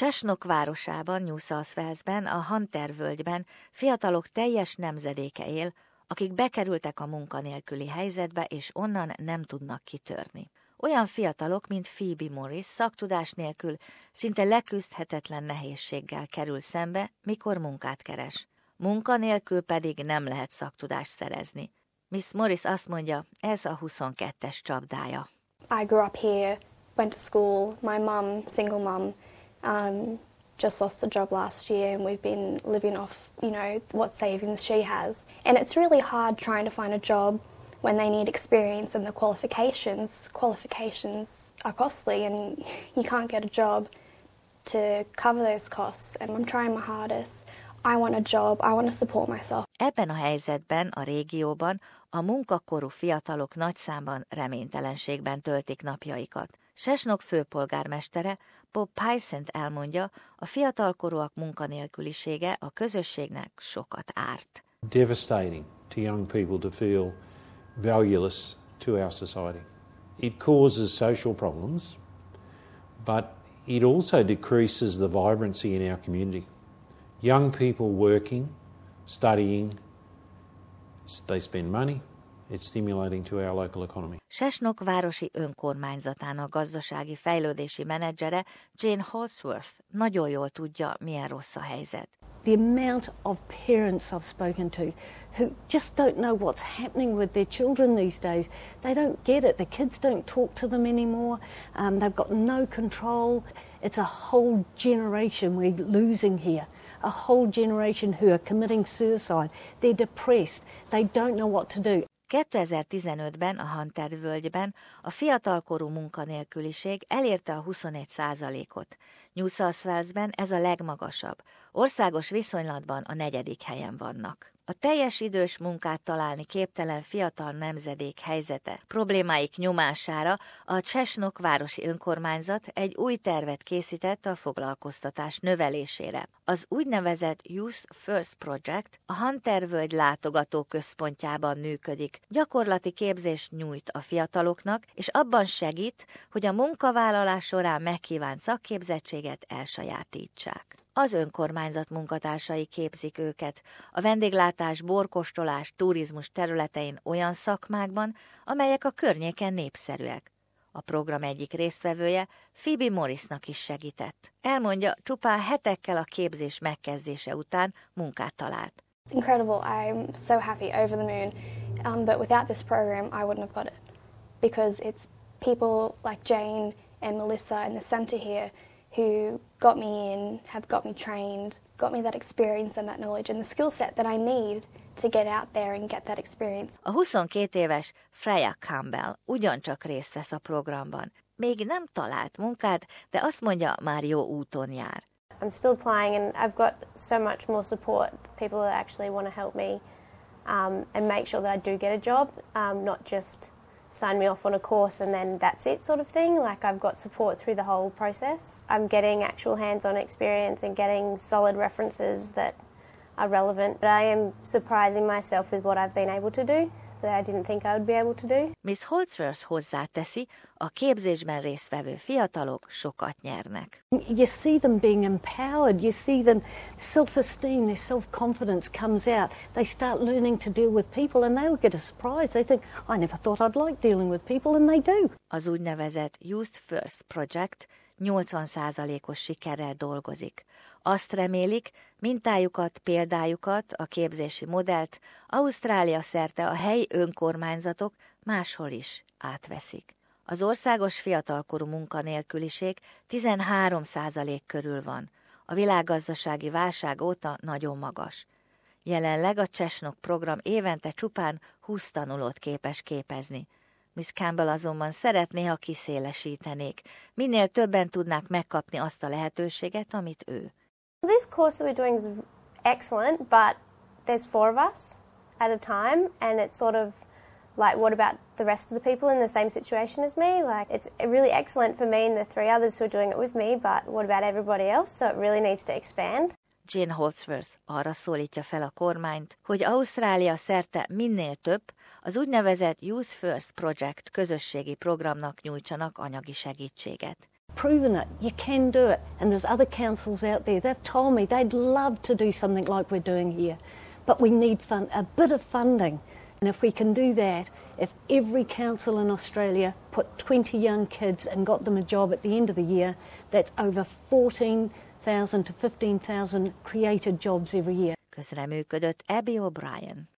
Csesnok városában, New South Walesben, a Hunter völgyben fiatalok teljes nemzedéke él, akik bekerültek a munkanélküli helyzetbe, és onnan nem tudnak kitörni. Olyan fiatalok, mint Phoebe Morris szaktudás nélkül szinte leküzdhetetlen nehézséggel kerül szembe, mikor munkát keres. Munka nélkül pedig nem lehet szaktudást szerezni. Miss Morris azt mondja, ez a 22-es csapdája. I grew up here, went to school, my mum, single mum, um, just lost a job last year and we've been living off, you know, what savings she has. And it's really hard trying to find a job when they need experience and the qualifications. Qualifications are costly and you can't get a job to cover those costs. And I'm trying my hardest. I want a job, I want to support myself. Ebben a helyzetben, a régióban a munkakorú fiatalok nagy számban reménytelenségben töltik napjaikat. Sesnok főpolgármestere Bob Pysent elmondja, a fiatalkorúak munkanélkülisége a közösségnek sokat árt. Devastating to young people to feel valueless to our society. It causes social problems, but it also decreases the vibrancy in our community. Young people working, studying, they spend money, it's stimulating to our local economy. Sesnok városi önkormányzatának gazdasági fejlődési menedzsere Jane Holsworth nagyon jól tudja, milyen rossz a helyzet. The amount of parents I've spoken to who just don't know what's happening with their children these days. They don't get it. The kids don't talk to them anymore. Um, they've got no control. It's a whole generation we're losing here. A whole generation who are committing suicide. They're depressed. They don't know what to do. 2015-ben a Hunter völgyben a fiatalkorú munkanélküliség elérte a 21 százalékot. New South Walesben ez a legmagasabb. Országos viszonylatban a negyedik helyen vannak. A teljes idős munkát találni képtelen fiatal nemzedék helyzete problémáik nyomására a Csesnok városi önkormányzat egy új tervet készített a foglalkoztatás növelésére. Az úgynevezett Youth First Project a Huntervölgy látogató központjában működik. Gyakorlati képzést nyújt a fiataloknak, és abban segít, hogy a munkavállalás során megkívánt szakképzettséget elsajátítsák. Az önkormányzat munkatársai képzik őket a vendéglátás, borkostolás, turizmus területein olyan szakmákban, amelyek a környéken népszerűek. A program egyik résztvevője Phoebe Morrisnak is segített. Elmondja, csupán hetekkel a képzés megkezdése után munkát talált. It's incredible. I'm so happy, over the moon. Um, but without this program, I wouldn't have got it because it's people like Jane and Melissa in the centre here who got me in, have got me trained, got me that experience and that knowledge and the skill set that I need to get out there and get that experience. A 22 éves Freya Campbell ugyancsak részt vesz a programban. Még nem talált munkát, de azt mondja, már jó úton jár. I'm still applying and I've got so much more support, people that actually want to help me um, and make sure that I do get a job, um, not just sign me off on a course and then that's it sort of thing. Like I've got support through the whole process. I'm getting actual hands-on experience and getting solid references that are relevant. But I am surprising myself with what I've been able to do that I didn't think I would be able to do. Miss Holdsworth hozzáteszi, a képzésben résztvevő fiatalok sokat nyernek. You see them being empowered, you see them self-esteem, their self-confidence comes out. They start learning to deal with people and they'll get a surprise. They think, I never thought I'd like dealing with people and they do. Az úgynevezett Youth First Project 80%-os sikerrel dolgozik. Azt remélik, mintájukat, példájukat, a képzési modellt Ausztrália szerte a helyi önkormányzatok máshol is átveszik. Az országos fiatalkorú munkanélküliség 13 százalék körül van. A világgazdasági válság óta nagyon magas. Jelenleg a Csesnok program évente csupán 20 tanulót képes képezni. Miss Campbell azonban szeretné, ha kiszélesítenék. Minél többen tudnák megkapni azt a lehetőséget, amit ő. This course that we're doing is excellent, but there's four of us at a time, and it's sort of like, what about the rest of the people in the same situation as me? Like, it's really excellent for me and the three others who are doing it with me, but what about everybody else? So it really needs to expand. Jane Holdsworth arra szólítja fel a kormányt, hogy Ausztrália szerte minél több az úgynevezett Youth First Project közösségi programnak nyújtsanak anyagi segítséget. proven it. You can do it. And there's other councils out there. They've told me they'd love to do something like we're doing here. But we need fun, a bit of funding. And if we can do that, if every council in Australia put 20 young kids and got them a job at the end of the year, that's over 14,000 to 15,000 created jobs every year. Közreműködött Abby O'Brien.